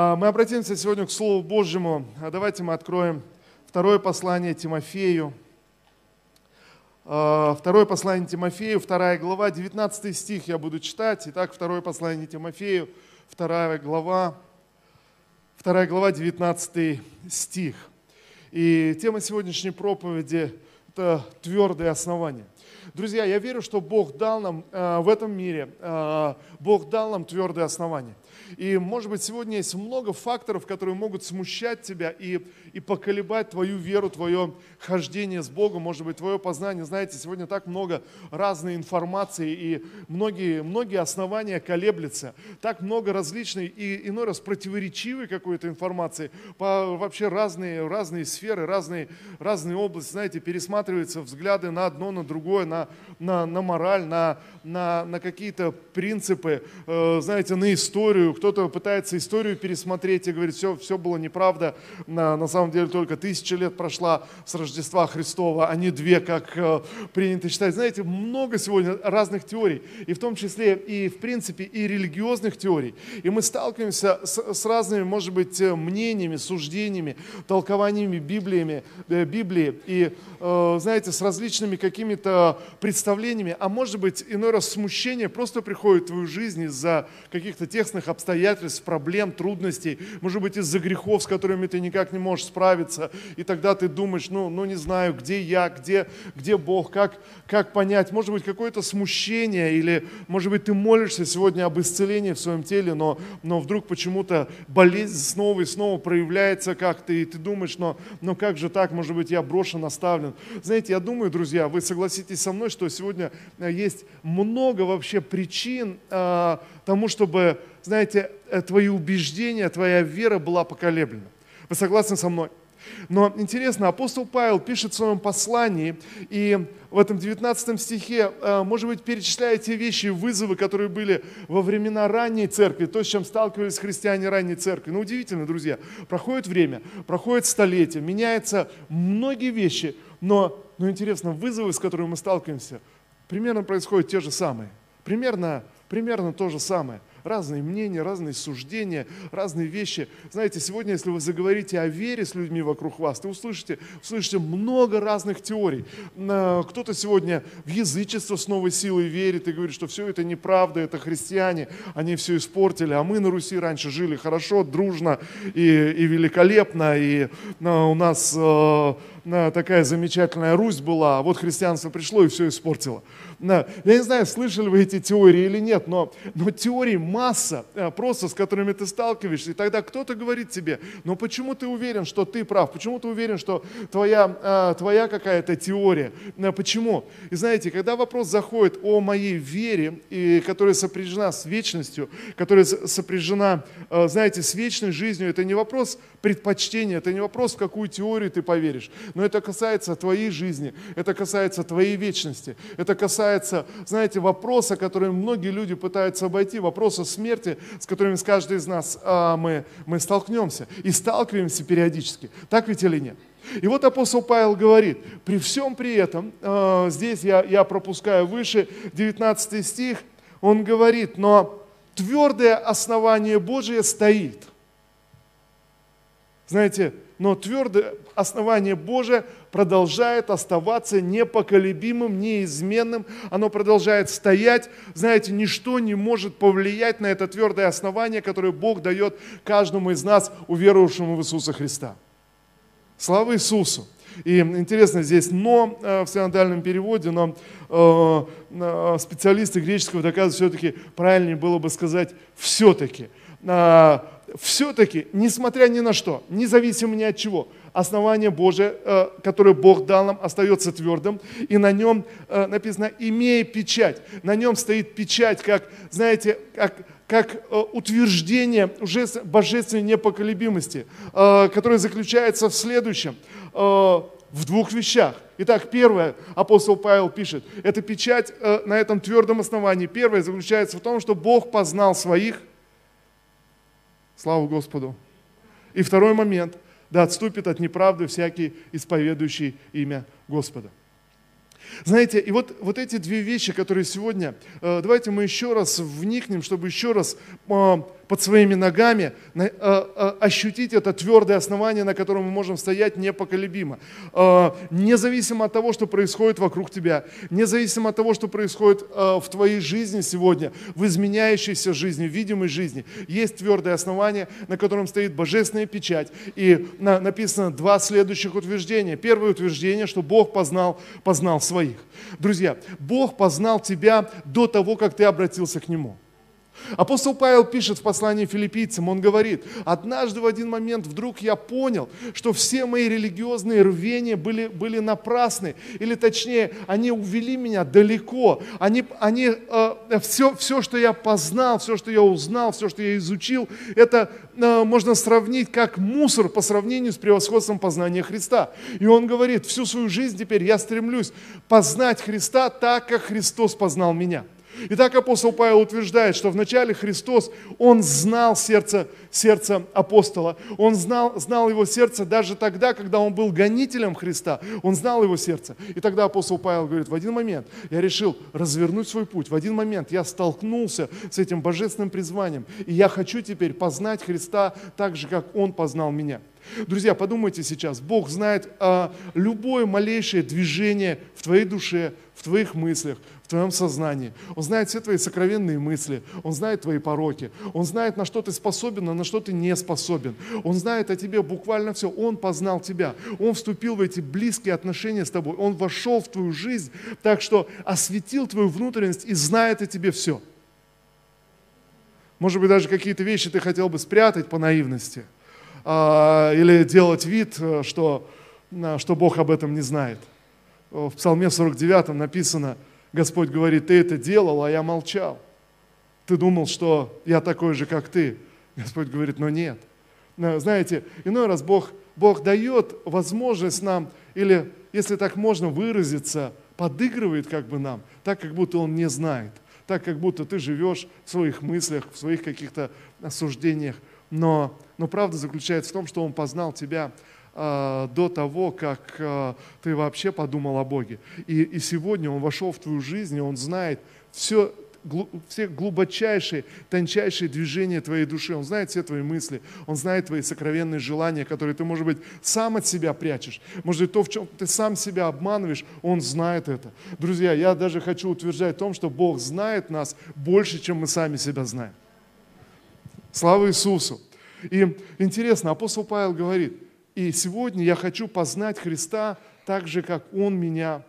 А, мы обратимся сегодня к Слову Божьему. А давайте мы откроем второе послание Тимофею. А, второе послание Тимофею, вторая глава, 19 стих я буду читать. Итак, второе послание Тимофею, вторая глава, вторая глава, 19 стих. И тема сегодняшней проповеди – это твердые основания. Друзья, я верю, что Бог дал нам э, в этом мире, э, Бог дал нам твердые основания. И, может быть, сегодня есть много факторов, которые могут смущать тебя и, и поколебать твою веру, твое хождение с Богом, может быть, твое познание. Знаете, сегодня так много разной информации, и многие, многие основания колеблются. Так много различной и иной раз противоречивой какой-то информации по вообще разные, разные сферы, разные, разные области. Знаете, пересматриваются взгляды на одно, на другое, на, на, на мораль, на, на, на какие-то принципы, э, знаете, на историю, кто-то пытается историю пересмотреть и говорит, все, все было неправда, на, на самом деле только тысяча лет прошла с Рождества Христова, а не две, как э, принято считать. Знаете, много сегодня разных теорий, и в том числе и, в принципе, и религиозных теорий. И мы сталкиваемся с, с разными, может быть, э, мнениями, суждениями, толкованиями Библиями, э, Библии, и, э, знаете, с различными какими-то представлениями, а может быть, иной раз смущение просто приходит в твою жизнь из-за каких-то тесных обстоятельств, обстоятельств, проблем, трудностей, может быть, из-за грехов, с которыми ты никак не можешь справиться, и тогда ты думаешь, ну, ну не знаю, где я, где, где Бог, как, как понять, может быть, какое-то смущение, или, может быть, ты молишься сегодня об исцелении в своем теле, но, но вдруг почему-то болезнь снова и снова проявляется как-то, и ты думаешь, но, но как же так, может быть, я брошен, оставлен. Знаете, я думаю, друзья, вы согласитесь со мной, что сегодня э, есть много вообще причин э, тому, чтобы знаете, э, твои убеждения, твоя вера была поколеблена. Вы согласны со мной? Но интересно, апостол Павел пишет в своем послании, и в этом 19 стихе, э, может быть, перечисляет те вещи, вызовы, которые были во времена ранней церкви, то, с чем сталкивались христиане ранней церкви. Ну, удивительно, друзья, проходит время, проходит столетие, меняются многие вещи, но, но интересно, вызовы, с которыми мы сталкиваемся, примерно происходят те же самые. Примерно, примерно то же самое разные мнения, разные суждения, разные вещи. Знаете, сегодня, если вы заговорите о вере с людьми вокруг вас, ты услышите, услышите много разных теорий. Кто-то сегодня в язычество с новой силой верит и говорит, что все это неправда, это христиане, они все испортили, а мы на Руси раньше жили хорошо, дружно и, и великолепно, и у нас э, такая замечательная Русь была, а вот христианство пришло и все испортило. Я не знаю, слышали вы эти теории или нет, но, но теорий масса, э, просто с которыми ты сталкиваешься. И тогда кто-то говорит тебе, но почему ты уверен, что ты прав? Почему ты уверен, что твоя, э, твоя какая-то теория? Э, почему? И знаете, когда вопрос заходит о моей вере, и, которая сопряжена с вечностью, которая сопряжена, знаете, с вечной жизнью, это не вопрос предпочтения, это не вопрос, в какую теорию ты поверишь, но это касается твоей жизни, это касается твоей вечности, это касается знаете, вопроса, который многие люди пытаются обойти, вопроса смерти, с которыми с каждый из нас а, мы, мы столкнемся и сталкиваемся периодически. Так ведь или нет? И вот апостол Павел говорит, при всем при этом, э, здесь я, я пропускаю выше, 19 стих, он говорит, но твердое основание Божие стоит. Знаете, но твердое основание Божие продолжает оставаться непоколебимым, неизменным, оно продолжает стоять. Знаете, ничто не может повлиять на это твердое основание, которое Бог дает каждому из нас, уверовавшему в Иисуса Христа. Слава Иисусу! И интересно здесь «но» э, в синодальном переводе, но э, специалисты греческого доказывают, все-таки правильнее было бы сказать «все-таки» все-таки, несмотря ни на что, независимо ни от чего, основание Божие, э, которое Бог дал нам, остается твердым, и на нем э, написано «имея печать». На нем стоит печать, как, знаете, как, как э, утверждение уже божественной непоколебимости, которое заключается в следующем, в двух вещах. Итак, первое, апостол Павел пишет, это печать на этом твердом основании. Первое заключается в том, что Бог познал своих, Слава Господу. И второй момент, да отступит от неправды всякий исповедующий имя Господа. Знаете, и вот, вот эти две вещи, которые сегодня, э, давайте мы еще раз вникнем, чтобы еще раз под своими ногами, э, э, ощутить это твердое основание, на котором мы можем стоять непоколебимо. Э, независимо от того, что происходит вокруг тебя, независимо от того, что происходит в твоей жизни сегодня, в изменяющейся жизни, в видимой жизни, есть твердое основание, на котором стоит божественная печать. И на, написано два следующих утверждения. Первое утверждение, что Бог познал, познал своих. Друзья, Бог познал тебя до того, как ты обратился к Нему. Апостол Павел пишет в послании филиппийцам, он говорит, однажды в один момент вдруг я понял, что все мои религиозные рвения были, были напрасны, или точнее, они увели меня далеко, они, они э, все, все, что я познал, все, что я узнал, все, что я изучил, это э, можно сравнить как мусор по сравнению с превосходством познания Христа. И он говорит, всю свою жизнь теперь я стремлюсь познать Христа так, как Христос познал меня. Итак, апостол Павел утверждает, что вначале Христос, Он знал сердце, сердце апостола. Он знал, знал его сердце даже тогда, когда он был гонителем Христа. Он знал его сердце. И тогда апостол Павел говорит, в один момент я решил развернуть свой путь. В один момент я столкнулся с этим божественным призванием. И я хочу теперь познать Христа так же, как Он познал меня. Друзья, подумайте сейчас, Бог знает а, любое малейшее движение в твоей душе, в твоих мыслях, в твоем сознании. Он знает все твои сокровенные мысли, Он знает твои пороки, Он знает, на что ты способен, а на что ты не способен. Он знает о тебе буквально все, Он познал тебя, Он вступил в эти близкие отношения с тобой, Он вошел в твою жизнь, так что осветил твою внутренность и знает о тебе все. Может быть, даже какие-то вещи ты хотел бы спрятать по наивности а, или делать вид, э, что, что Бог об этом не знает. В Псалме 49 написано – Господь говорит, ты это делал, а я молчал. Ты думал, что я такой же, как ты. Господь говорит, но нет. Знаете, иной раз Бог, Бог дает возможность нам, или, если так можно выразиться, подыгрывает как бы нам, так, как будто Он не знает, так, как будто ты живешь в своих мыслях, в своих каких-то осуждениях. Но, но правда заключается в том, что Он познал тебя до того, как а, ты вообще подумал о Боге. И, и сегодня Он вошел в твою жизнь, и Он знает все, все глубочайшие, тончайшие движения твоей души. Он знает все твои мысли, Он знает твои сокровенные желания, которые ты, может быть, сам от себя прячешь. Может быть, то, в чем ты сам себя обманываешь, Он знает это. Друзья, я даже хочу утверждать в том, что Бог знает нас больше, чем мы сами себя знаем. Слава Иисусу! И интересно, апостол Павел говорит – и сегодня я хочу познать Христа так же, как Он меня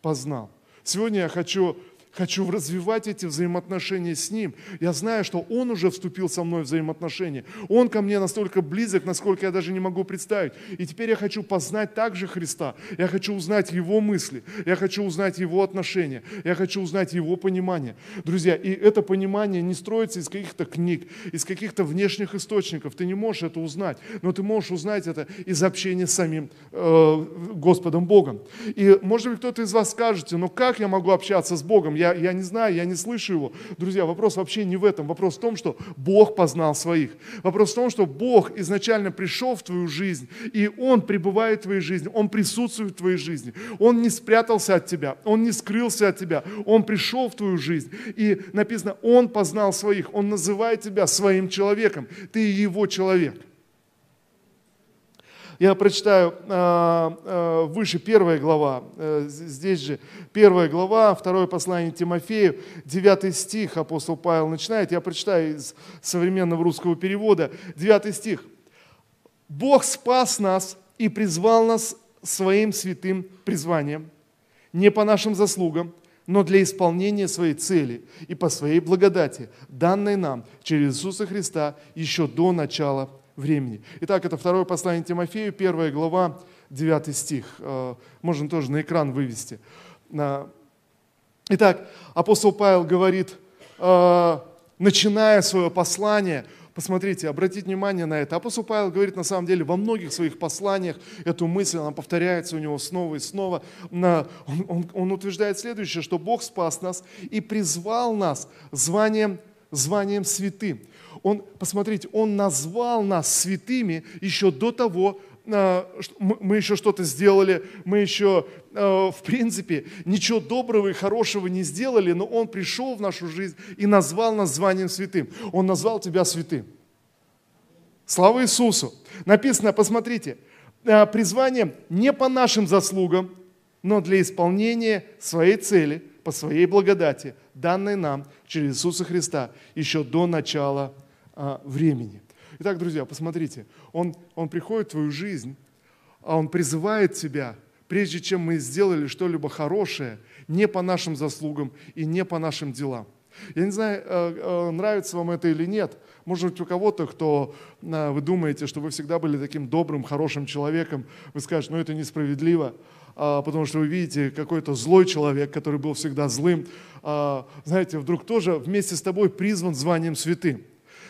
познал. Сегодня я хочу хочу развивать эти взаимоотношения с Ним. Я знаю, что Он уже вступил со мной в взаимоотношения. Он ко мне настолько близок, насколько я даже не могу представить. И теперь я хочу познать также Христа. Я хочу узнать Его мысли. Я хочу узнать Его отношения. Я хочу узнать Его понимание. Друзья, и это понимание не строится из каких-то книг, из каких-то внешних источников. Ты не можешь это узнать, но ты можешь узнать это из общения с самим э, Господом Богом. И может быть кто-то из вас скажете, ну как я могу общаться с Богом? Я, я не знаю, я не слышу его. Друзья, вопрос вообще не в этом. Вопрос в том, что Бог познал своих. Вопрос в том, что Бог изначально пришел в твою жизнь, и Он пребывает в твоей жизни, Он присутствует в твоей жизни. Он не спрятался от тебя, Он не скрылся от тебя, Он пришел в твою жизнь. И написано, Он познал своих, Он называет тебя своим человеком, ты Его человек. Я прочитаю э, э, выше первая глава, э, здесь же первая глава, второе послание Тимофею, девятый стих апостол Павел начинает. Я прочитаю из современного русского перевода, девятый стих. «Бог спас нас и призвал нас своим святым призванием, не по нашим заслугам, но для исполнения своей цели и по своей благодати, данной нам через Иисуса Христа еще до начала времени. Итак, это второе послание Тимофею, первая глава, 9 стих. Э, можно тоже на экран вывести. Итак, апостол Павел говорит, э, начиная свое послание, посмотрите, обратите внимание на это. Апостол Павел говорит на самом деле во многих своих посланиях эту мысль, она повторяется у него снова и снова. Он, он, он утверждает следующее, что Бог спас нас и призвал нас званием, званием святым. Он, посмотрите, Он назвал нас святыми еще до того, мы еще что-то сделали, мы еще, в принципе, ничего доброго и хорошего не сделали, но Он пришел в нашу жизнь и назвал нас званием святым. Он назвал тебя святым. Слава Иисусу! Написано, посмотрите, призвание не по нашим заслугам, но для исполнения своей цели, по своей благодати, данной нам через Иисуса Христа еще до начала а, времени. Итак, друзья, посмотрите, он, он приходит в твою жизнь, а Он призывает тебя, прежде чем мы сделали что-либо хорошее, не по нашим заслугам и не по нашим делам. Я не знаю, э, э, нравится вам это или нет. Может быть, у кого-то, кто э, вы думаете, что вы всегда были таким добрым, хорошим человеком, вы скажете, ну это несправедливо. А, потому что вы видите какой-то злой человек, который был всегда злым, а, знаете, вдруг тоже вместе с тобой призван званием святым.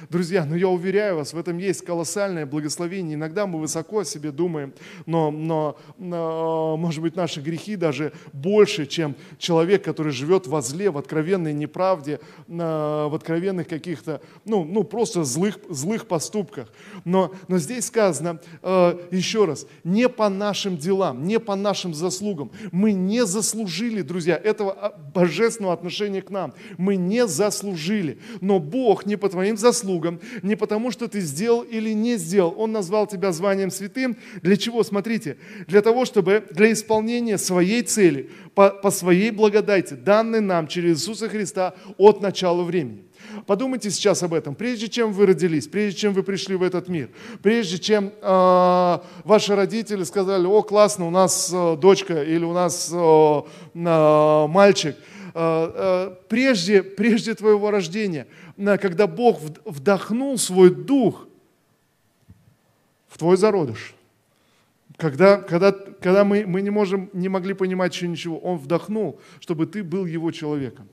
Друзья, но я уверяю вас, в этом есть колоссальное благословение. Иногда мы высоко о себе думаем, но, но, но может быть, наши грехи даже больше, чем человек, который живет во зле, в откровенной неправде, в откровенных каких-то, ну, ну просто злых, злых поступках. Но, но здесь сказано, э, еще раз, не по нашим делам, не по нашим заслугам. Мы не заслужили, друзья, этого а, божественного отношения к нам. Мы не заслужили. Но Бог не по твоим заслугам, заслугам, не потому, что ты сделал или не сделал. Он назвал тебя званием святым. Для чего? Смотрите, для того, чтобы для исполнения своей цели, по, по своей благодати, данной нам через Иисуса Христа от начала времени. Подумайте сейчас об этом. Прежде чем вы родились, прежде чем вы пришли в этот мир, прежде чем э, ваши родители сказали, о, классно, у нас э, дочка или у нас э, э, мальчик, прежде, прежде твоего рождения, когда Бог вдохнул свой дух в твой зародыш, когда, когда, когда мы, мы не, можем, не могли понимать еще ничего, Он вдохнул, чтобы ты был Его человеком.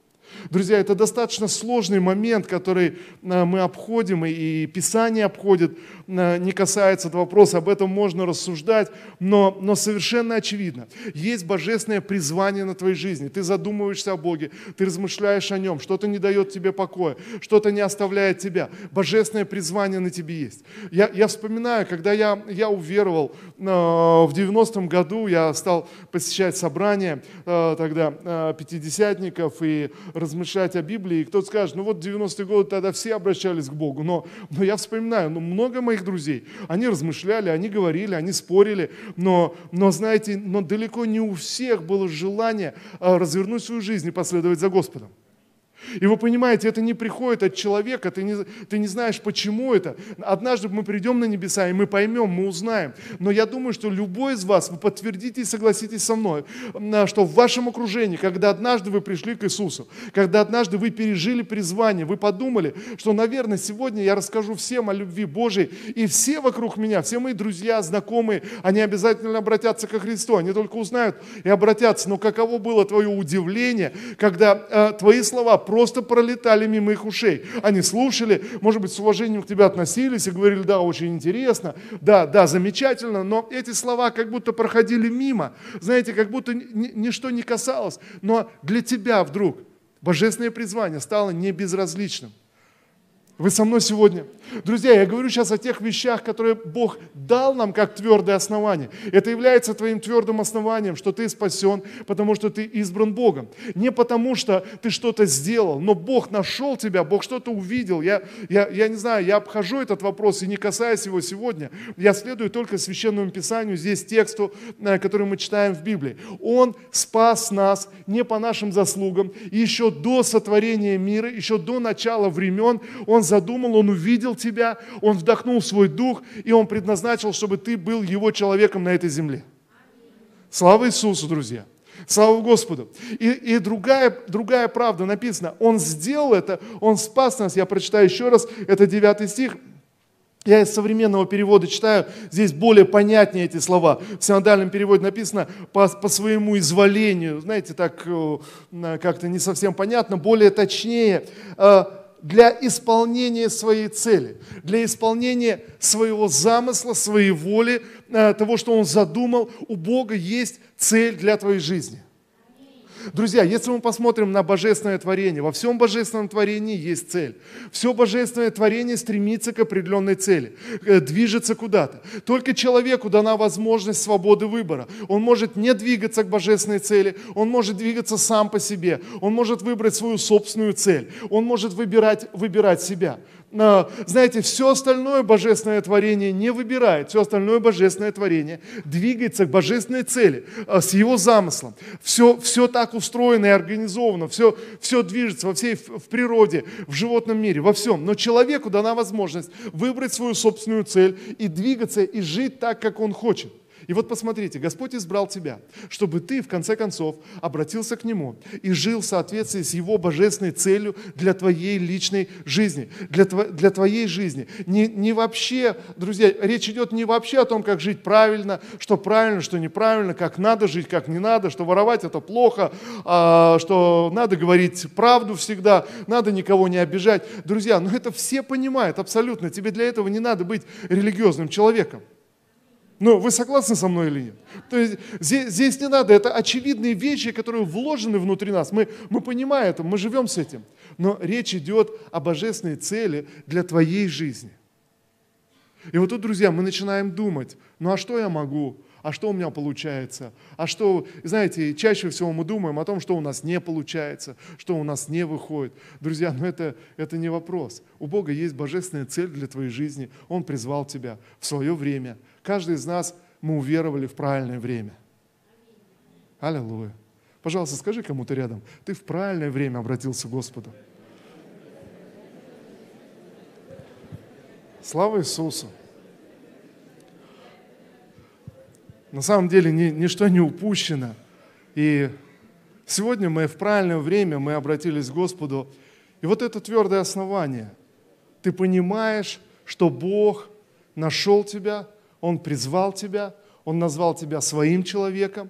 Друзья, это достаточно сложный момент, который э, мы обходим, и Писание обходит, э, не касается этого вопроса, об этом можно рассуждать, но, но совершенно очевидно, есть божественное призвание на твоей жизни. Ты задумываешься о Боге, ты размышляешь о Нем, что-то не дает тебе покоя, что-то не оставляет тебя. Божественное призвание на тебе есть. Я, я вспоминаю, когда я, я уверовал э, в 90-м году, я стал посещать собрания тогда пятидесятников и размышлять о Библии, и кто-то скажет, ну вот 90-е годы тогда все обращались к Богу, но, но я вспоминаю, ну много моих друзей, они размышляли, они говорили, они спорили, но, но знаете, но далеко не у всех было желание а, развернуть свою жизнь и последовать за Господом. И вы понимаете, это не приходит от человека, ты не, ты не знаешь, почему это. Однажды мы придем на небеса, и мы поймем, мы узнаем. Но я думаю, что любой из вас, вы подтвердите и согласитесь со мной, что в вашем окружении, когда однажды вы пришли к Иисусу, когда однажды вы пережили призвание, вы подумали, что, наверное, сегодня я расскажу всем о любви Божией, и все вокруг меня, все мои друзья, знакомые, они обязательно обратятся ко Христу, они только узнают и обратятся. Но каково было твое удивление, когда э, твои слова просто пролетали мимо их ушей. Они слушали, может быть, с уважением к тебе относились и говорили, да, очень интересно, да, да, замечательно, но эти слова как будто проходили мимо, знаете, как будто ничто не касалось. Но для тебя вдруг божественное призвание стало не безразличным. Вы со мной сегодня? Друзья, я говорю сейчас о тех вещах, которые Бог дал нам как твердое основание. Это является твоим твердым основанием, что ты спасен, потому что ты избран Богом. Не потому, что ты что-то сделал, но Бог нашел тебя, Бог что-то увидел. Я, я, я не знаю, я обхожу этот вопрос и не касаясь его сегодня, я следую только Священному Писанию, здесь тексту, э, который мы читаем в Библии. Он спас нас не по нашим заслугам, еще до сотворения мира, еще до начала времен Он задумал, Он увидел тебя, Он вдохнул свой дух, и Он предназначил, чтобы ты был Его человеком на этой земле. Слава Иисусу, друзья! Слава Господу. И, и другая, другая правда написана. Он сделал это, Он спас нас. Я прочитаю еще раз, это 9 стих. Я из современного перевода читаю, здесь более понятнее эти слова. В синодальном переводе написано по, по своему изволению. Знаете, так э, как-то не совсем понятно, более точнее. Для исполнения своей цели, для исполнения своего замысла, своей воли, э, того, что Он задумал. У Бога есть цель для твоей жизни. Друзья, если мы посмотрим на божественное творение, во всем божественном творении есть цель. Все божественное творение стремится к определенной цели, э, движется куда-то. Только человеку дана возможность свободы выбора. Он может не двигаться к божественной цели, он может двигаться сам по себе, он может выбрать свою собственную цель, он может выбирать, выбирать себя. Знаете, все остальное божественное творение не выбирает, все остальное божественное творение двигается к божественной цели, а, с его замыслом. Все, все так устроено и организовано, все, все движется во всей в природе, в животном мире, во всем. Но человеку дана возможность выбрать свою собственную цель и двигаться и жить так, как он хочет. И вот посмотрите, Господь избрал тебя, чтобы ты, в конце концов, обратился к Нему и жил в соответствии с Его божественной целью для твоей личной жизни, для, тво, для твоей жизни. Не, не вообще, друзья, речь идет не вообще о том, как жить правильно, что правильно, что неправильно, как надо жить, как не надо, что воровать это плохо, а, что надо говорить правду всегда, надо никого не обижать. Друзья, ну это все понимают абсолютно. Тебе для этого не надо быть религиозным человеком. Ну, вы согласны со мной или нет? То есть здесь, здесь не надо, это очевидные вещи, которые вложены внутри нас. Мы, мы понимаем это, мы живем с этим. Но речь идет о божественной цели для твоей жизни. И вот тут, друзья, мы начинаем думать, ну а что я могу? А что у меня получается? А что, знаете, чаще всего мы думаем о том, что у нас не получается, что у нас не выходит. Друзья, но это, это не вопрос. У Бога есть божественная цель для твоей жизни. Он призвал тебя в свое время – Каждый из нас, мы уверовали в правильное время. Аллилуйя. Пожалуйста, скажи кому-то рядом, ты в правильное время обратился к Господу. Слава Иисусу! На самом деле ни, ничто не упущено. И сегодня мы в правильное время, мы обратились к Господу. И вот это твердое основание. Ты понимаешь, что Бог нашел тебя, он призвал тебя, Он назвал тебя своим человеком,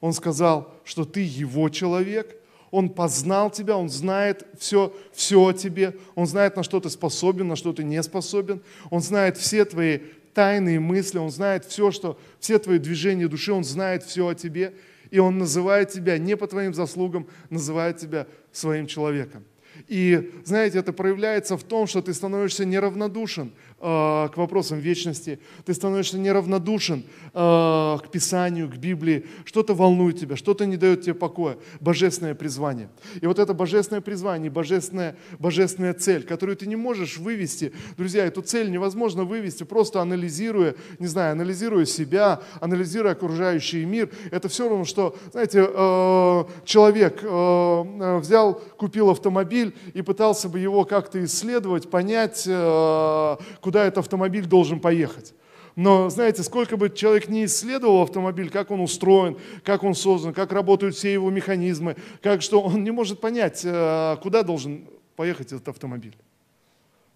Он сказал, что ты Его человек, Он познал тебя, Он знает все, все о тебе, Он знает, на что ты способен, на что ты не способен, Он знает все твои тайные мысли, Он знает все, что, все твои движения души, Он знает все о тебе, и Он называет тебя не по твоим заслугам, называет тебя своим человеком. И, знаете, это проявляется в том, что ты становишься неравнодушен к вопросам вечности, ты становишься неравнодушен э, к Писанию, к Библии, что-то волнует тебя, что-то не дает тебе покоя, божественное призвание. И вот это божественное призвание, божественная, божественная цель, которую ты не можешь вывести, друзья, эту цель невозможно вывести, просто анализируя, не знаю, анализируя себя, анализируя окружающий мир. Это все равно, что, знаете, э, человек э, взял, купил автомобиль и пытался бы его как-то исследовать, понять, э, куда этот автомобиль должен поехать. Но знаете, сколько бы человек не исследовал автомобиль, как он устроен, как он создан, как работают все его механизмы, как что он не может понять, э, куда должен поехать этот автомобиль.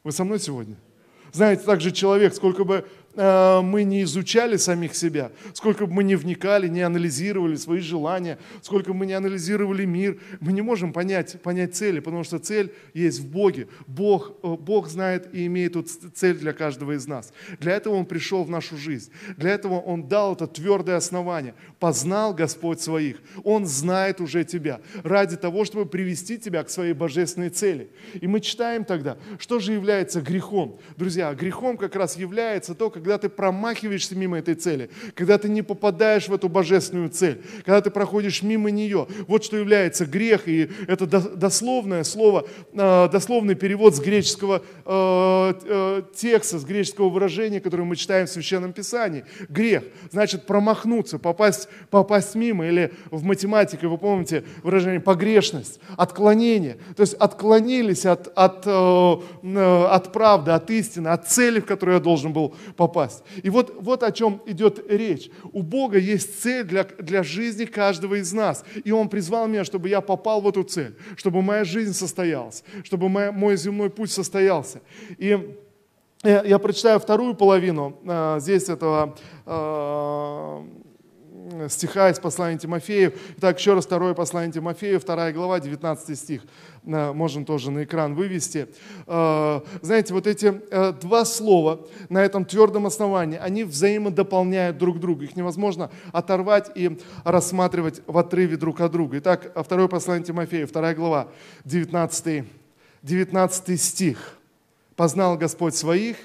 Вы со мной сегодня? Знаете, также человек, сколько бы мы не изучали самих себя, сколько бы мы не вникали, не анализировали свои желания, сколько бы мы не анализировали мир, мы не можем понять, понять цели, потому что цель есть в Боге. Бог, э, Бог знает и имеет тут цель для каждого из нас. Для этого Он пришел в нашу жизнь. Для этого Он дал это твердое основание. Познал Господь своих. Он знает уже тебя. Ради того, чтобы привести тебя к своей божественной цели. И мы читаем тогда, что же является грехом. Друзья, грехом как раз является то, когда ты промахиваешься мимо этой цели, когда ты не попадаешь в эту божественную цель, когда ты проходишь мимо нее. Вот что является грех, и это дословное слово, а, дословный перевод с греческого а, а, текста, с греческого выражения, которое мы читаем в Священном Писании. Грех значит промахнуться, попасть, попасть мимо, или в математике, вы помните выражение погрешность, отклонение. То есть отклонились от, от, от правды, от истины, от цели, в которую я должен был попасть попасть. И вот, вот о чем идет речь. У Бога есть цель для, для жизни каждого из нас. И Он призвал меня, чтобы я попал в эту цель, чтобы моя жизнь состоялась, чтобы моя, мой земной путь состоялся. И я, я прочитаю вторую половину э, здесь этого э, стиха из послания Тимофею. Итак, еще раз второе послание Тимофею, вторая глава, 19 стих. Можем тоже на экран вывести. Знаете, вот эти два слова на этом твердом основании, они взаимодополняют друг друга. Их невозможно оторвать и рассматривать в отрыве друг от друга. Итак, второе послание Тимофею, вторая глава, 19, 19 стих. «Познал Господь своих,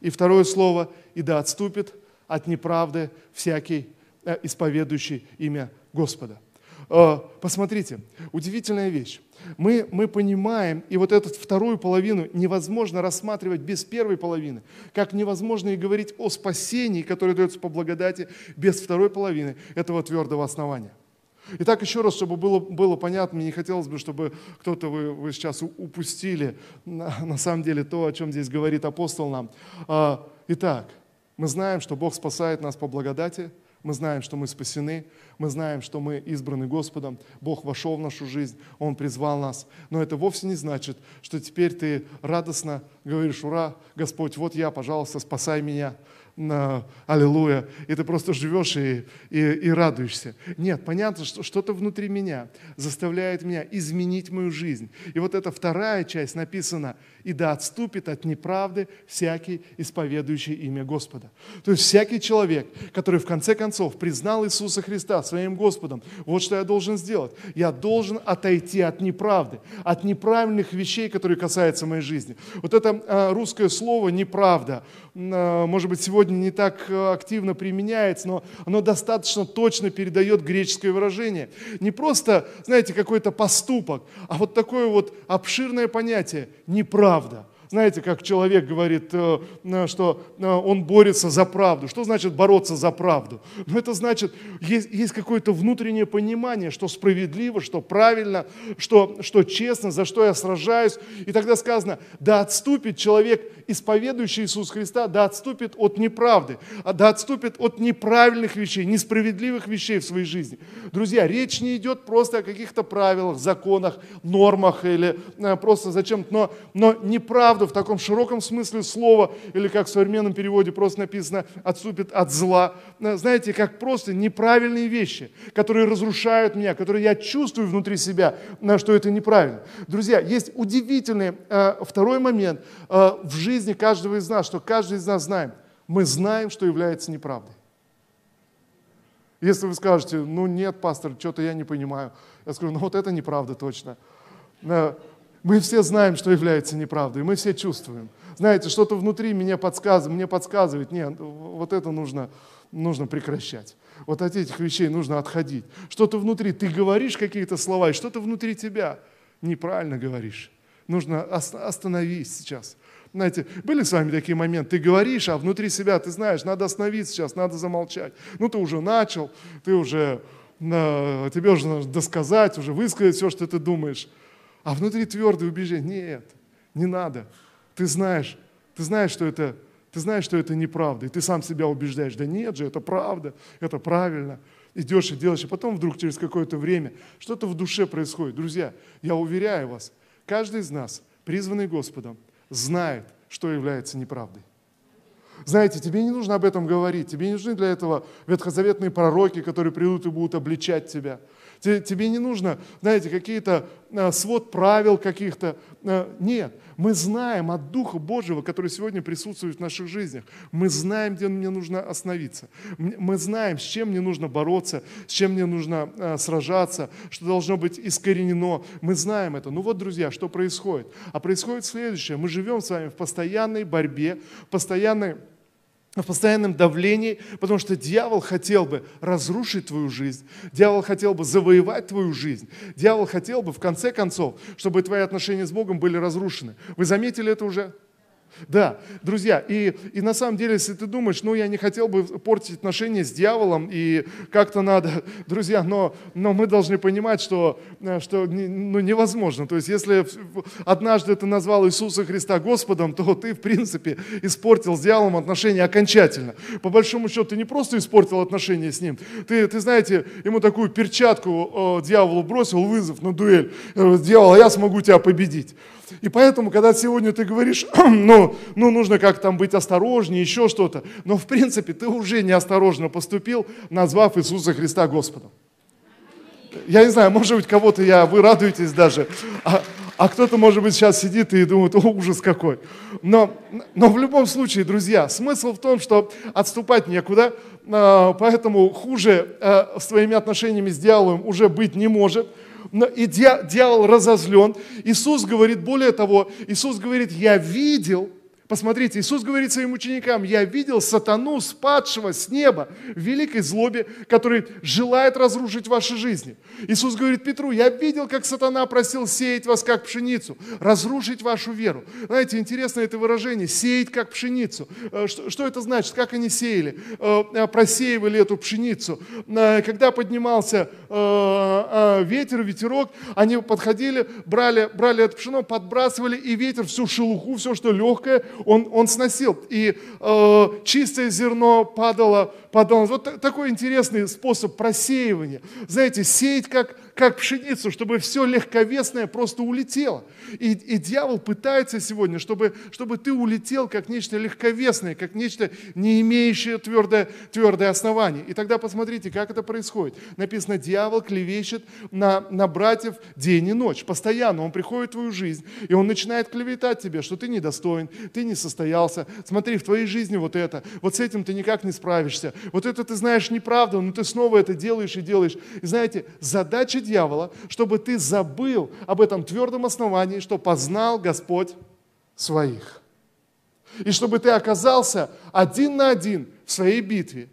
и второе слово, и да отступит от неправды всякий э, исповедующий имя Господа. Э, посмотрите, удивительная вещь. Мы, мы понимаем, и вот эту вторую половину невозможно рассматривать без первой половины, как невозможно и говорить о спасении, которое дается по благодати, без второй половины этого твердого основания. Итак, еще раз, чтобы было, было понятно, мне не хотелось бы, чтобы кто-то вы, вы сейчас упустили на, на самом деле то, о чем здесь говорит апостол нам. А, итак, мы знаем, что Бог спасает нас по благодати, мы знаем, что мы спасены, мы знаем, что мы избраны Господом, Бог вошел в нашу жизнь, Он призвал нас. Но это вовсе не значит, что теперь ты радостно говоришь, ура, Господь, вот я, пожалуйста, спасай меня на аллилуйя, и ты просто живешь и, и, и радуешься. Нет, понятно, что что-то внутри меня заставляет меня изменить мою жизнь. И вот эта вторая часть написана, и да отступит от неправды всякий исповедующий имя Господа. То есть всякий человек, который в конце концов признал Иисуса Христа своим Господом, вот что я должен сделать. Я должен отойти от неправды, от неправильных вещей, которые касаются моей жизни. Вот это а, русское слово «неправда», а, может быть, сегодня сегодня не так э, активно применяется, но оно достаточно точно передает греческое выражение. Не просто, знаете, какой-то поступок, а вот такое вот обширное понятие – неправда – знаете, как человек говорит, э, э, что э, он борется за правду. Что значит бороться за правду? Ну, это значит, есть, есть какое-то внутреннее понимание, что справедливо, что правильно, что, что честно, за что я сражаюсь. И тогда сказано, да отступит человек, исповедующий Иисуса Христа, да отступит от неправды, а да отступит от неправильных вещей, несправедливых вещей в своей жизни. Друзья, речь не идет просто о каких-то правилах, законах, нормах или просто зачем-то, но, но неправда правда в таком широком смысле слова, или как в современном переводе просто написано, отступит от зла. Э, знаете, как просто неправильные вещи, которые разрушают меня, которые я чувствую внутри себя, что это неправильно. Друзья, есть удивительный э, второй момент э, в жизни каждого из нас, что каждый из нас знаем. Мы знаем, что является неправдой. Если вы скажете, ну нет, пастор, что-то я не понимаю. Я скажу, ну вот это неправда точно. Мы все знаем, что является неправдой, мы все чувствуем. Знаете, что-то внутри меня подсказывает, мне подсказывает, нет, вот это нужно, нужно прекращать. Вот от этих вещей нужно отходить. Что-то внутри, ты говоришь какие-то слова, и что-то внутри тебя неправильно говоришь. Нужно остановись сейчас. Знаете, были с вами такие моменты, ты говоришь, а внутри себя ты знаешь, надо остановиться сейчас, надо замолчать. Ну, ты уже начал, ты уже, тебе уже надо досказать, уже высказать все, что ты думаешь. А внутри твердое убеждение, нет, не надо. Ты знаешь, ты знаешь, что это, ты знаешь, что это неправда, и ты сам себя убеждаешь, да нет же, это правда, это правильно. Идешь и делаешь, и потом вдруг через какое-то время что-то в душе происходит. Друзья, я уверяю вас, каждый из нас, призванный Господом, знает, что является неправдой. Знаете, тебе не нужно об этом говорить, тебе не нужны для этого ветхозаветные пророки, которые придут и будут обличать тебя. Тебе не нужно, знаете, какие-то а, свод правил каких-то. А, нет, мы знаем от Духа Божьего, который сегодня присутствует в наших жизнях. Мы знаем, где мне нужно остановиться. Мы знаем, с чем мне нужно бороться, с чем мне нужно а, сражаться, что должно быть искоренено. Мы знаем это. Ну вот, друзья, что происходит? А происходит следующее. Мы живем с вами в постоянной борьбе, постоянной в постоянном давлении, потому что дьявол хотел бы разрушить твою жизнь, дьявол хотел бы завоевать твою жизнь, дьявол хотел бы в конце концов, чтобы твои отношения с Богом были разрушены. Вы заметили это уже? Да, друзья, и, и на самом деле, если ты думаешь, ну, я не хотел бы портить отношения с дьяволом, и как-то надо, друзья, но, но мы должны понимать, что, э, что ну, невозможно. То есть, если однажды ты назвал Иисуса Христа Господом, то ты, в принципе, испортил с дьяволом отношения окончательно. По большому счету, ты не просто испортил отношения с ним, ты, ты знаете, ему такую перчатку э, дьяволу бросил, вызов на дуэль. Дьявол, а я смогу тебя победить. И поэтому, когда сегодня ты говоришь, ну, ну, ну нужно как там быть осторожнее, еще что-то. Но в принципе ты уже неосторожно поступил, назвав Иисуса Христа Господом. Я не знаю, может быть, кого-то я, вы радуетесь даже, а, а кто-то, может быть, сейчас сидит и думает, о, ужас какой. Но, но в любом случае, друзья, смысл в том, что отступать некуда, а, поэтому хуже а, с твоими отношениями с дьяволом уже быть не может. И дьявол разозлен. Иисус говорит, более того, Иисус говорит, я видел, Посмотрите, Иисус говорит своим ученикам, я видел сатану, спадшего с неба, в великой злобе, который желает разрушить ваши жизни. Иисус говорит Петру, я видел, как сатана просил сеять вас как пшеницу, разрушить вашу веру. Знаете, интересно это выражение, сеять как пшеницу. Э, что, что это значит? Как они сеяли? Э, э, просеивали эту пшеницу. Когда поднимался ветер, ветерок, они подходили, брали, брали это пшено, подбрасывали, и ветер всю шелуху, все, что легкое, он, он сносил. И э, чистое зерно падало, падало. Вот такой интересный способ просеивания. Знаете, сеять как как пшеницу, чтобы все легковесное просто улетело. И, и дьявол пытается сегодня, чтобы, чтобы ты улетел как нечто легковесное, как нечто, не имеющее твердое, твердое основание. И тогда посмотрите, как это происходит. Написано, дьявол клевещет на, на братьев день и ночь. Постоянно он приходит в твою жизнь, и он начинает клеветать тебе, что ты недостоин, ты не состоялся. Смотри, в твоей жизни вот это, вот с этим ты никак не справишься. Вот это ты знаешь неправду, но ты снова это делаешь и делаешь. И знаете, задача дьявола, чтобы ты забыл об этом твердом основании, что познал Господь своих. И чтобы ты оказался один на один в своей битве,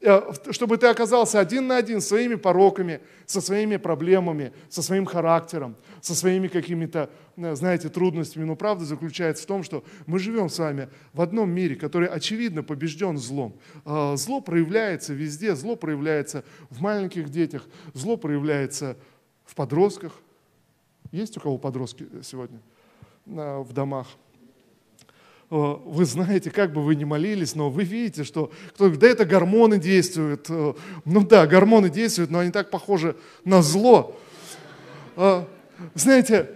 э, чтобы ты оказался один на один своими пороками, со своими проблемами, со своим характером, со своими какими-то, э, знаете, трудностями. Но правда заключается в том, что мы живем с вами в одном мире, который очевидно побежден злом. Э, зло проявляется везде, зло проявляется в маленьких детях, зло проявляется в подростках. Есть у кого подростки сегодня в домах? Э, вы знаете, как бы вы ни молились, но вы видите, что кто да это гормоны действуют. Ну да, гормоны действуют, но они так похожи на зло. Знаете,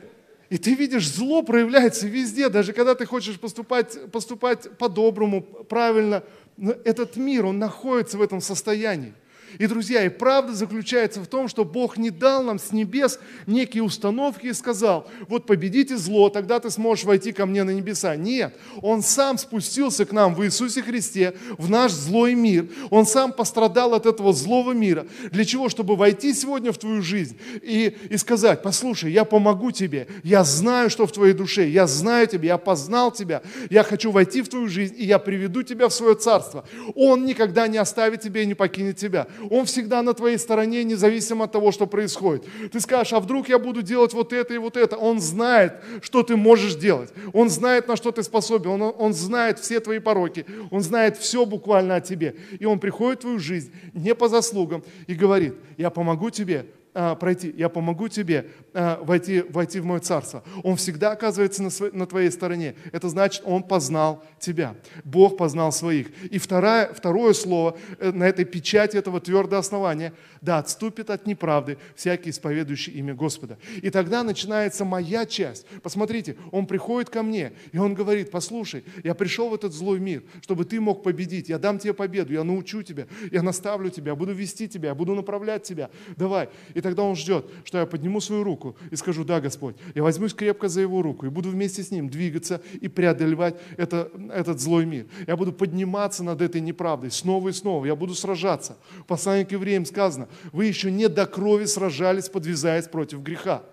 и ты видишь, зло проявляется везде, даже когда ты хочешь поступать, поступать по-доброму, правильно. Но этот мир, он находится в этом состоянии. И, друзья, и правда заключается в том, что Бог не дал нам с небес некие установки и сказал, вот победите зло, тогда ты сможешь войти ко мне на небеса. Нет, Он сам спустился к нам в Иисусе Христе, в наш злой мир. Он сам пострадал от этого злого мира. Для чего? Чтобы войти сегодня в твою жизнь и, и сказать, послушай, я помогу тебе, я знаю, что в твоей душе, я знаю тебя, я познал тебя, я хочу войти в твою жизнь, и я приведу тебя в свое царство. Он никогда не оставит тебя и не покинет тебя. Он всегда на твоей стороне, независимо от того, что происходит. Ты скажешь, а вдруг я буду делать вот это и вот это. Он знает, что ты можешь делать. Он знает, на что ты способен. Он, он знает все твои пороки. Он знает все буквально о тебе. И он приходит в твою жизнь не по заслугам и говорит, я помогу тебе, а, пройти, я помогу тебе а, войти, войти в мое царство. Он всегда оказывается на, своей, на твоей стороне. Это значит, он познал тебя. Бог познал своих. И второе, второе слово э, на этой печати этого твердого основания, да, отступит от неправды всякий исповедующий имя Господа. И тогда начинается моя часть. Посмотрите, он приходит ко мне, и он говорит, послушай, я пришел в этот злой мир, чтобы ты мог победить. Я дам тебе победу, я научу тебя, я наставлю тебя, я буду вести тебя, я буду направлять тебя. Давай. И тогда он ждет, что я подниму свою руку и скажу, да, Господь, я возьмусь крепко за его руку и буду вместе с ним двигаться и преодолевать это, этот злой мир. Я буду подниматься над этой неправдой снова и снова. Я буду сражаться. В послании к евреям сказано, вы еще не до крови сражались, подвязаясь против греха.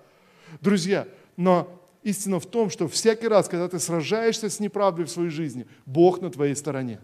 Друзья, но истина в том, что всякий раз, когда ты сражаешься с неправдой в своей жизни, Бог на твоей стороне.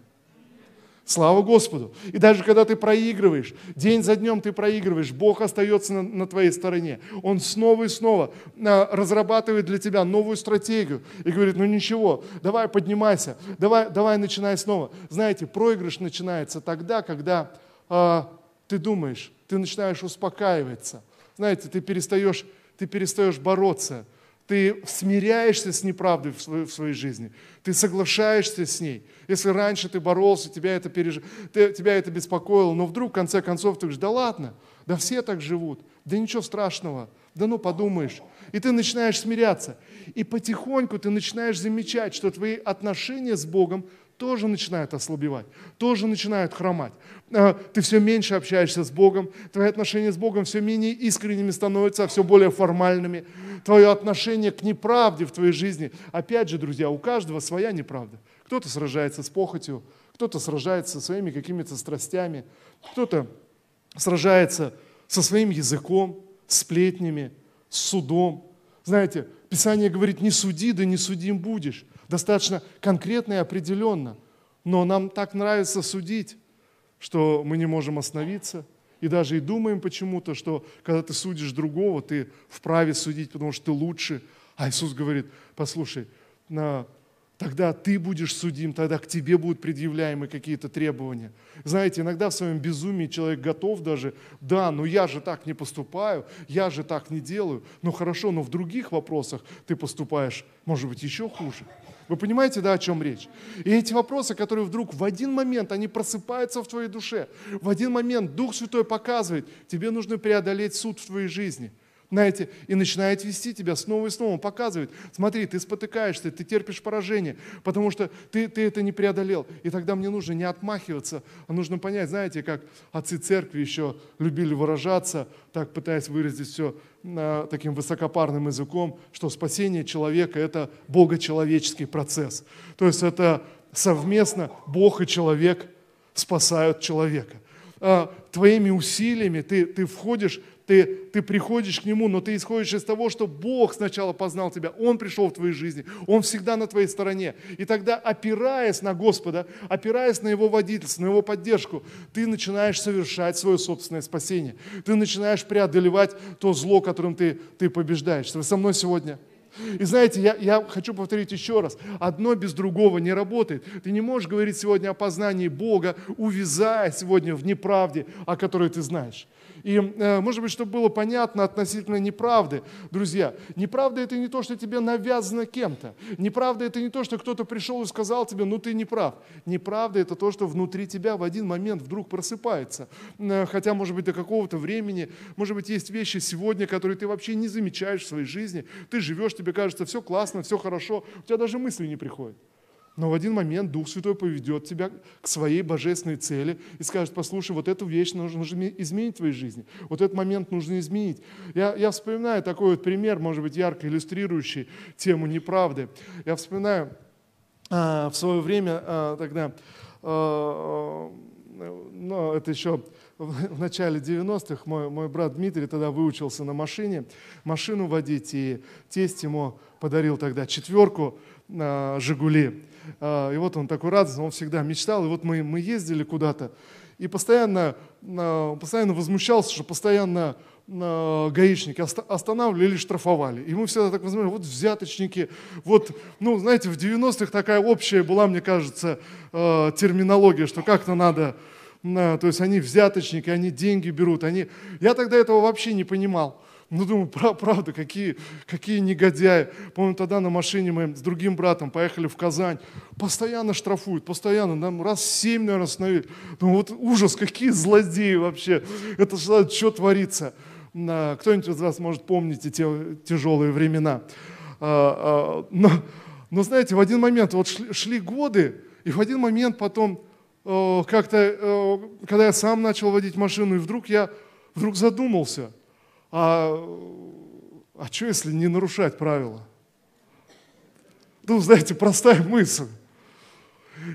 Слава Господу. И даже когда ты проигрываешь, день за днем ты проигрываешь, Бог остается на, на твоей стороне. Он снова и снова а, разрабатывает для тебя новую стратегию и говорит, ну ничего, давай поднимайся, давай, давай начинай снова. Знаете, проигрыш начинается тогда, когда а, ты думаешь, ты начинаешь успокаиваться. Знаете, ты перестаешь, ты перестаешь бороться, ты смиряешься с неправдой в своей, в своей жизни, ты соглашаешься с ней. Если раньше ты боролся, тебя это, переж... ты, тебя это беспокоило, но вдруг в конце концов ты говоришь, да ладно, Да все так живут. Да ничего страшного. Да ну подумаешь. И ты начинаешь смиряться. И потихоньку ты начинаешь замечать, что твои отношения с Богом тоже начинают ослабевать, тоже начинают хромать. А, ты все меньше общаешься с Богом, твои отношения с Богом все менее искренними становятся, а все более формальными. Твое отношение к неправде в твоей жизни, опять же, друзья, у каждого своя неправда. Кто-то сражается с похотью, кто-то сражается со своими какими-то страстями, кто-то сражается со своим языком, сплетнями, судом. Знаете, Писание говорит, не суди, да не судим будешь достаточно конкретно и определенно. Но нам так нравится судить, что мы не можем остановиться. И даже и думаем почему-то, что когда ты судишь другого, ты вправе судить, потому что ты лучше. А Иисус говорит, послушай, на тогда ты будешь судим, тогда к тебе будут предъявляемы какие-то требования. Знаете, иногда в своем безумии человек готов даже, да, но я же так не поступаю, я же так не делаю. Ну хорошо, но в других вопросах ты поступаешь, может быть, еще хуже. Вы понимаете, да, о чем речь? И эти вопросы, которые вдруг в один момент, они просыпаются в твоей душе. В один момент Дух Святой показывает, тебе нужно преодолеть суд в твоей жизни – знаете, и начинает вести тебя снова и снова. Показывает, смотри, ты спотыкаешься, ты терпишь поражение, потому что ты, ты это не преодолел. И тогда мне нужно не отмахиваться, а нужно понять, знаете, как отцы церкви еще любили выражаться, так пытаясь выразить все а, таким высокопарным языком, что спасение человека – это богочеловеческий процесс. То есть это совместно Бог и человек спасают человека. А, твоими усилиями ты, ты входишь ты, ты приходишь к Нему, но ты исходишь из того, что Бог сначала познал тебя, Он пришел в твою жизнь, Он всегда на твоей стороне. И тогда, опираясь на Господа, опираясь на Его водительство, на Его поддержку, ты начинаешь совершать свое собственное спасение. Ты начинаешь преодолевать то зло, которым ты, ты побеждаешь. Вы со мной сегодня? И знаете, я, я хочу повторить еще раз, одно без другого не работает. Ты не можешь говорить сегодня о познании Бога, увязая сегодня в неправде, о которой ты знаешь. И, э, может быть, чтобы было понятно относительно неправды, друзья, неправда это не то, что тебе навязано кем-то. Неправда это не то, что кто-то пришел и сказал тебе, ну ты не прав. Неправда это то, что внутри тебя в один момент вдруг просыпается. Э, хотя, может быть, до какого-то времени, может быть, есть вещи сегодня, которые ты вообще не замечаешь в своей жизни. Ты живешь, тебе кажется, все классно, все хорошо, у тебя даже мысли не приходят. Но в один момент Дух Святой поведет тебя к своей божественной цели и скажет, послушай, вот эту вещь нужно, изменить в твоей жизни. Вот этот момент нужно изменить. Я, я вспоминаю такой вот пример, может быть, ярко иллюстрирующий тему неправды. Я вспоминаю а, в свое время а, тогда, а, ну, это еще в начале 90-х мой, мой брат Дмитрий тогда выучился на машине, машину водить, и тесть ему подарил тогда четверку э, «Жигули». А, и вот он такой радостный, он всегда мечтал. И вот мы, мы ездили куда-то, и постоянно, а, постоянно возмущался, что постоянно а, гаишники останавливали или штрафовали. И мы всегда так возможно, вот взяточники, вот, ну, знаете, в 90-х такая общая была, мне кажется, терминология, что как-то надо, то есть они взяточники, они деньги берут, они... Я тогда этого вообще не понимал. Ну, думаю, правда, какие, какие негодяи. Помню, тогда на машине мы с другим братом поехали в Казань. Постоянно штрафуют, постоянно. Нам раз семь, наверное, остановили. Думаю, вот ужас, какие злодеи вообще. Это что, что творится? Кто-нибудь из вас может помнить те тяжелые времена. А, а, но, но знаете, в один момент, вот шли, шли годы, и в один момент потом как-то, когда я сам начал водить машину, и вдруг я вдруг задумался – а, а что, если не нарушать правила? Ну, знаете, простая мысль.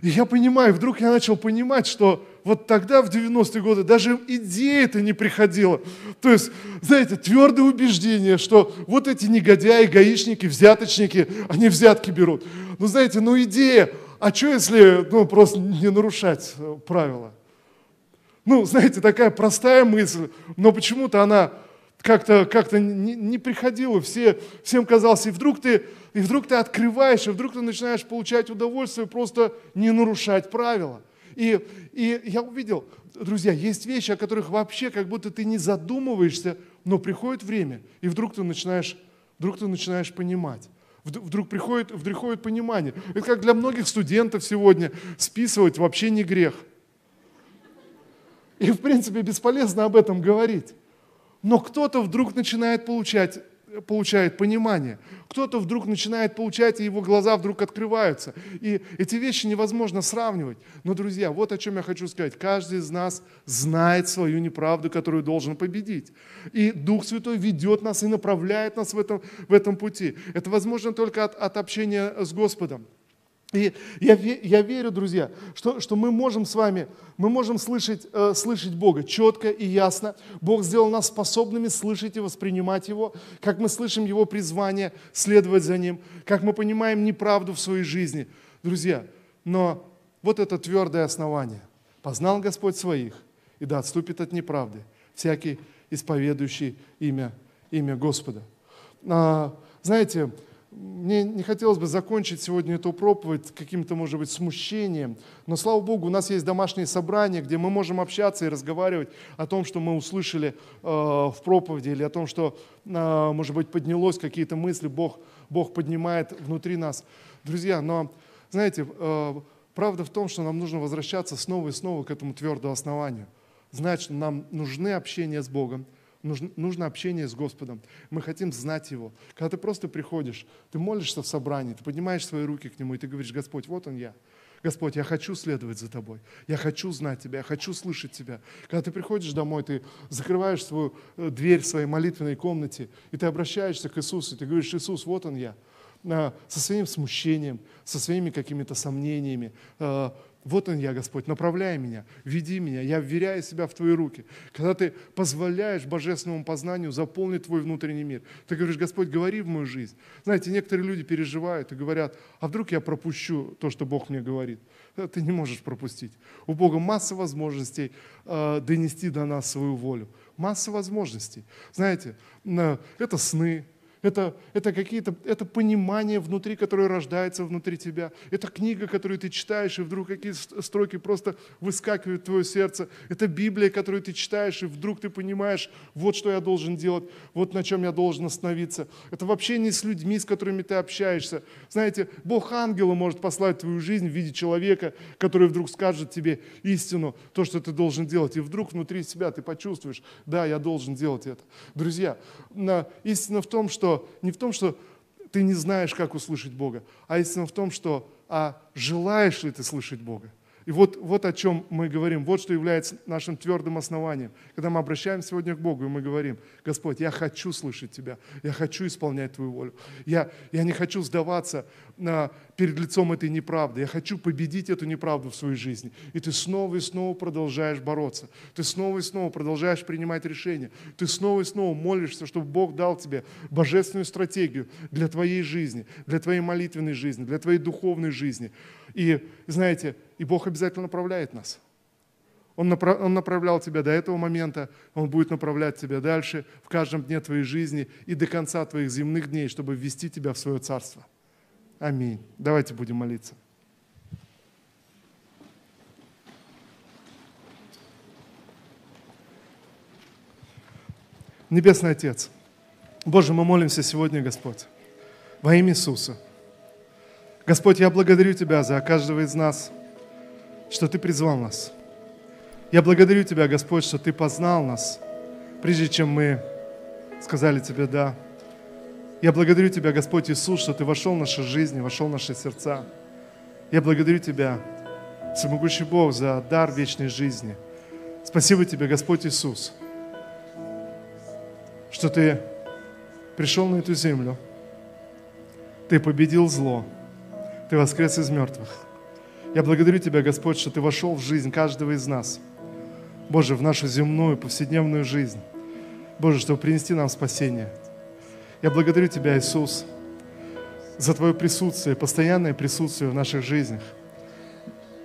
И я понимаю, вдруг я начал понимать, что вот тогда, в 90-е годы, даже идея это не приходила. То есть, знаете, твердое убеждение, что вот эти негодяи, гаишники, взяточники, они взятки берут. Ну, знаете, ну идея, а что если ну, просто не нарушать э, правила? Ну, знаете, такая простая мысль, но почему-то она как-то как не, не приходило, все, всем казалось, и вдруг, ты, и вдруг ты открываешь, и вдруг ты начинаешь получать удовольствие, просто не нарушать правила. И, и я увидел, друзья, есть вещи, о которых вообще как будто ты не задумываешься, но приходит время, и вдруг ты начинаешь, вдруг ты начинаешь понимать. Вдруг приходит, вдруг приходит понимание. Это как для многих студентов сегодня списывать вообще не грех – И, в принципе, бесполезно об этом говорить. Но кто-то вдруг начинает получать получает понимание. Кто-то вдруг начинает получать, и его глаза вдруг открываются. И эти вещи невозможно сравнивать. Но, друзья, вот о чем я хочу сказать. Каждый из нас знает свою неправду, которую должен победить. И Дух Святой ведет нас и направляет нас в этом, в этом пути. Это возможно только от, от общения с Господом. И я, я верю, друзья, что, что мы можем с вами, мы можем слышать, э, слышать Бога четко и ясно. Бог сделал нас способными слышать и воспринимать Его, как мы слышим Его призвание, следовать за Ним, как мы понимаем неправду в своей жизни. Друзья, но вот это твердое основание. Познал Господь своих, и да отступит от неправды всякий исповедующий имя, имя Господа. А, знаете, мне не хотелось бы закончить сегодня эту проповедь каким-то, может быть, смущением, но, слава Богу, у нас есть домашние собрания, где мы можем общаться и разговаривать о том, что мы услышали э, в проповеди, или о том, что, э, может быть, поднялось какие-то мысли, Бог, Бог поднимает внутри нас. Друзья, но, знаете, э, правда в том, что нам нужно возвращаться снова и снова к этому твердому основанию. Знать, что нам нужны общения с Богом, нужно, нужно общение с Господом. Мы хотим знать Его. Когда ты просто приходишь, ты молишься в собрании, ты поднимаешь свои руки к Нему, и ты говоришь, Господь, вот Он я. Господь, я хочу следовать за Тобой, я хочу знать Тебя, я хочу слышать Тебя. Когда ты приходишь домой, ты закрываешь свою э, дверь в своей молитвенной комнате, и ты обращаешься к Иисусу, и ты говоришь, Иисус, вот Он я, со своим смущением, со своими какими-то сомнениями, э, вот он я, Господь, направляй меня, веди меня, я вверяю себя в Твои руки. Когда ты позволяешь божественному познанию заполнить Твой внутренний мир, ты говоришь, Господь, говори в мою жизнь. Знаете, некоторые люди переживают и говорят, а вдруг я пропущу то, что Бог мне говорит. Ты не можешь пропустить. У Бога масса возможностей э, донести до нас свою волю. Масса возможностей. Знаете, э, это сны, это, это какие-то, это понимание внутри, которое рождается внутри тебя. Это книга, которую ты читаешь, и вдруг какие строки просто выскакивают в твое сердце. Это Библия, которую ты читаешь, и вдруг ты понимаешь, вот что я должен делать, вот на чем я должен остановиться. Это вообще не с людьми, с которыми ты общаешься. Знаете, Бог ангела может послать твою жизнь в виде человека, который вдруг скажет тебе истину, то, что ты должен делать. И вдруг внутри себя ты почувствуешь, да, я должен делать это. Друзья, истина в том, что не в том, что ты не знаешь, как услышать Бога, а истина в том, что а желаешь ли ты слышать Бога. И вот, вот о чем мы говорим, вот что является нашим твердым основанием. Когда мы обращаемся сегодня к Богу, и мы говорим, Господь, я хочу слышать Тебя, я хочу исполнять Твою волю. Я, я не хочу сдаваться на, перед лицом этой неправды, я хочу победить эту неправду в своей жизни. И ты снова и снова продолжаешь бороться, ты снова и снова продолжаешь принимать решения, ты снова и снова молишься, чтобы Бог дал тебе божественную стратегию для твоей жизни, для твоей молитвенной жизни, для твоей духовной жизни. И знаете, и Бог обязательно направляет нас. Он, направ, он направлял тебя до этого момента, Он будет направлять тебя дальше в каждом дне твоей жизни и до конца твоих земных дней, чтобы ввести тебя в свое царство. Аминь. Давайте будем молиться. Небесный Отец, Боже, мы молимся сегодня, Господь, во имя Иисуса. Господь, я благодарю Тебя за каждого из нас – что Ты призвал нас. Я благодарю Тебя, Господь, что Ты познал нас, прежде чем мы сказали Тебе «да». Я благодарю Тебя, Господь Иисус, что Ты вошел в наши жизни, вошел в наши сердца. Я благодарю Тебя, всемогущий Бог, за дар вечной жизни. Спасибо Тебе, Господь Иисус, что Ты пришел на эту землю, Ты победил зло, Ты воскрес из мертвых. Я благодарю Тебя, Господь, что Ты вошел в жизнь каждого из нас. Боже, в нашу земную, повседневную жизнь. Боже, чтобы принести нам спасение. Я благодарю Тебя, Иисус, за Твое присутствие, постоянное присутствие в наших жизнях.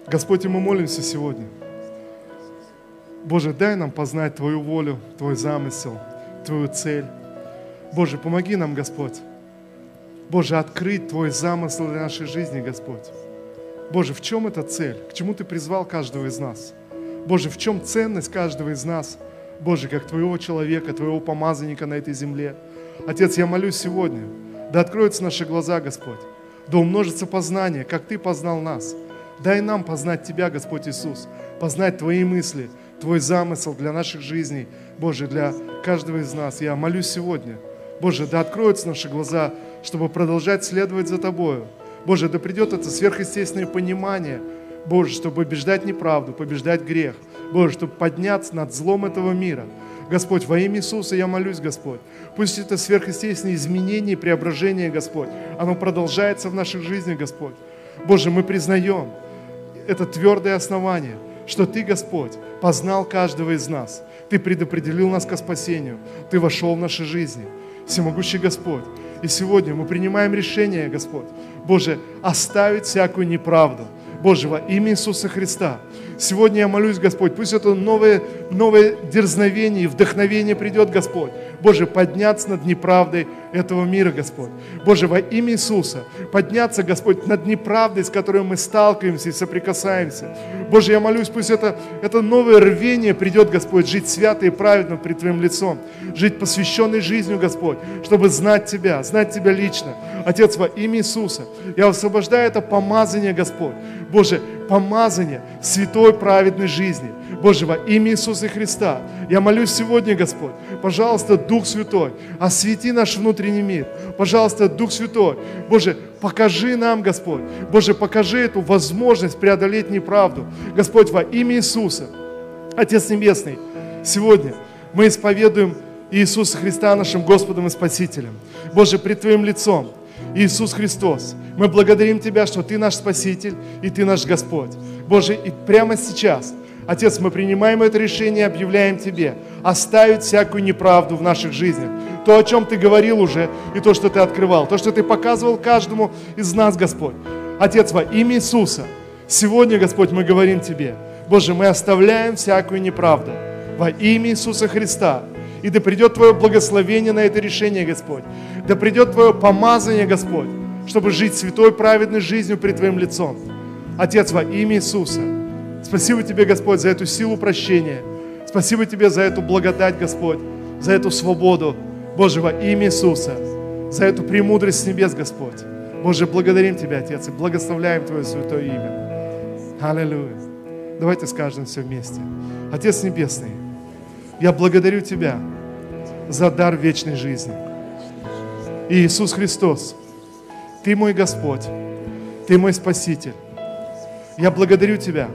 Господь, и мы молимся сегодня. Боже, дай нам познать Твою волю, Твой замысел, Твою цель. Боже, помоги нам, Господь. Боже, открыть Твой замысел для нашей жизни, Господь. Боже, в чем эта цель? К чему Ты призвал каждого из нас? Боже, в чем ценность каждого из нас? Боже, как Твоего человека, Твоего помазанника на этой земле. Отец, я молюсь сегодня, да откроются наши глаза, Господь, да умножится познание, как Ты познал нас. Дай нам познать Тебя, Господь Иисус, познать Твои мысли, Твой замысел для наших жизней, Боже, для каждого из нас. Я молюсь сегодня, Боже, да откроются наши глаза, чтобы продолжать следовать за Тобою. Боже, да придет это сверхъестественное понимание, Боже, чтобы побеждать неправду, побеждать грех. Боже, чтобы подняться над злом этого мира. Господь, во имя Иисуса я молюсь, Господь. Пусть это сверхъестественное изменение и преображение, Господь, оно продолжается в наших жизнях, Господь. Боже, мы признаем это твердое основание, что Ты, Господь, познал каждого из нас. Ты предопределил нас к спасению. Ты вошел в наши жизни. Всемогущий Господь. И сегодня мы принимаем решение, Господь, Боже, оставить всякую неправду. Боже, во имя Иисуса Христа. Сегодня я молюсь, Господь, пусть это новое, новое дерзновение и вдохновение придет, Господь. Боже, подняться над неправдой этого мира, Господь. Боже, во имя Иисуса, подняться, Господь, над неправдой, с которой мы сталкиваемся и соприкасаемся. Боже, я молюсь, пусть это, это новое рвение придет, Господь, жить свято и праведно пред Твоим лицом, жить посвященной жизнью, Господь, чтобы знать Тебя, знать Тебя лично. Отец, во имя Иисуса, я освобождаю это помазание, Господь. Боже, помазание святой праведной жизни. Боже, во имя Иисуса Христа, я молюсь сегодня, Господь, пожалуйста, Дух Святой, освети наш внутренний мир. Пожалуйста, Дух Святой, Боже, покажи нам, Господь, Боже, покажи эту возможность преодолеть неправду. Господь, во имя Иисуса, Отец Небесный, сегодня мы исповедуем Иисуса Христа нашим Господом и Спасителем. Боже, пред Твоим лицом, Иисус Христос, мы благодарим Тебя, что Ты наш Спаситель и Ты наш Господь. Боже, и прямо сейчас, Отец, мы принимаем это решение объявляем Тебе оставить всякую неправду в наших жизнях. То, о чем Ты говорил уже, и то, что Ты открывал, то, что Ты показывал каждому из нас, Господь. Отец, во имя Иисуса, сегодня, Господь, мы говорим Тебе, Боже, мы оставляем всякую неправду во имя Иисуса Христа. И да придет Твое благословение на это решение, Господь. Да придет Твое помазание, Господь, чтобы жить святой, праведной жизнью пред Твоим лицом. Отец, во имя Иисуса, спасибо Тебе, Господь, за эту силу прощения. Спасибо Тебе за эту благодать, Господь, за эту свободу. Боже, во имя Иисуса, за эту премудрость с небес, Господь. Боже, благодарим Тебя, Отец, и благословляем Твое святое имя. Аллилуйя. Давайте скажем все вместе. Отец Небесный, я благодарю Тебя за дар вечной жизни. И Иисус Христос, Ты мой Господь, Ты мой Спаситель. Я благодарю Тебя,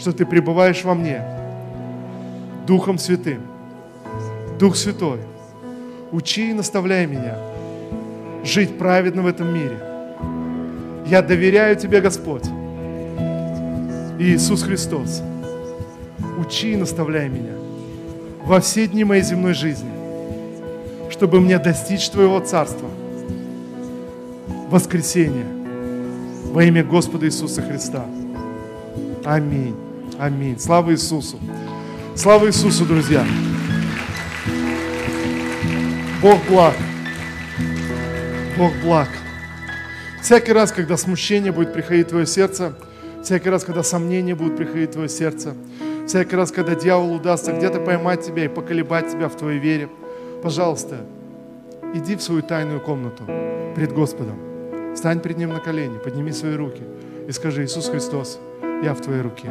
что Ты пребываешь во мне Духом Святым. Дух Святой, учи и наставляй меня жить праведно в этом мире. Я доверяю Тебе, Господь. Иисус Христос, учи и наставляй меня во все дни моей земной жизни, чтобы мне достичь Твоего Царства, воскресения во имя Господа Иисуса Христа. Аминь. Аминь. Слава Иисусу. Слава Иисусу, друзья. Бог благ. Бог благ. Всякий раз, когда смущение будет приходить в твое сердце, всякий раз, когда сомнения будут приходить в твое сердце, всякий раз, когда дьявол удастся где-то поймать тебя и поколебать тебя в твоей вере, пожалуйста, иди в свою тайную комнату пред Господом. Стань перед Ним на колени, подними свои руки и скажи, Иисус Христос, я в Твоей руке.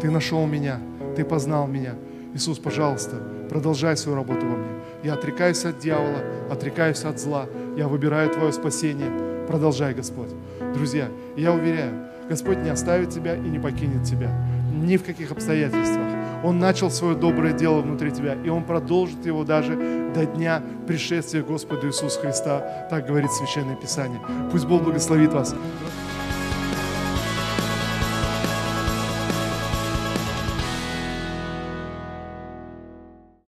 Ты нашел меня, Ты познал меня. Иисус, пожалуйста, продолжай свою работу во мне. Я отрекаюсь от дьявола, отрекаюсь от зла. Я выбираю Твое спасение. Продолжай, Господь. Друзья, я уверяю, Господь не оставит тебя и не покинет тебя. Ни в каких обстоятельствах. Он начал свое доброе дело внутри тебя, и Он продолжит его даже до дня пришествия Господа Иисуса Христа. Так говорит Священное Писание. Пусть Бог благословит вас.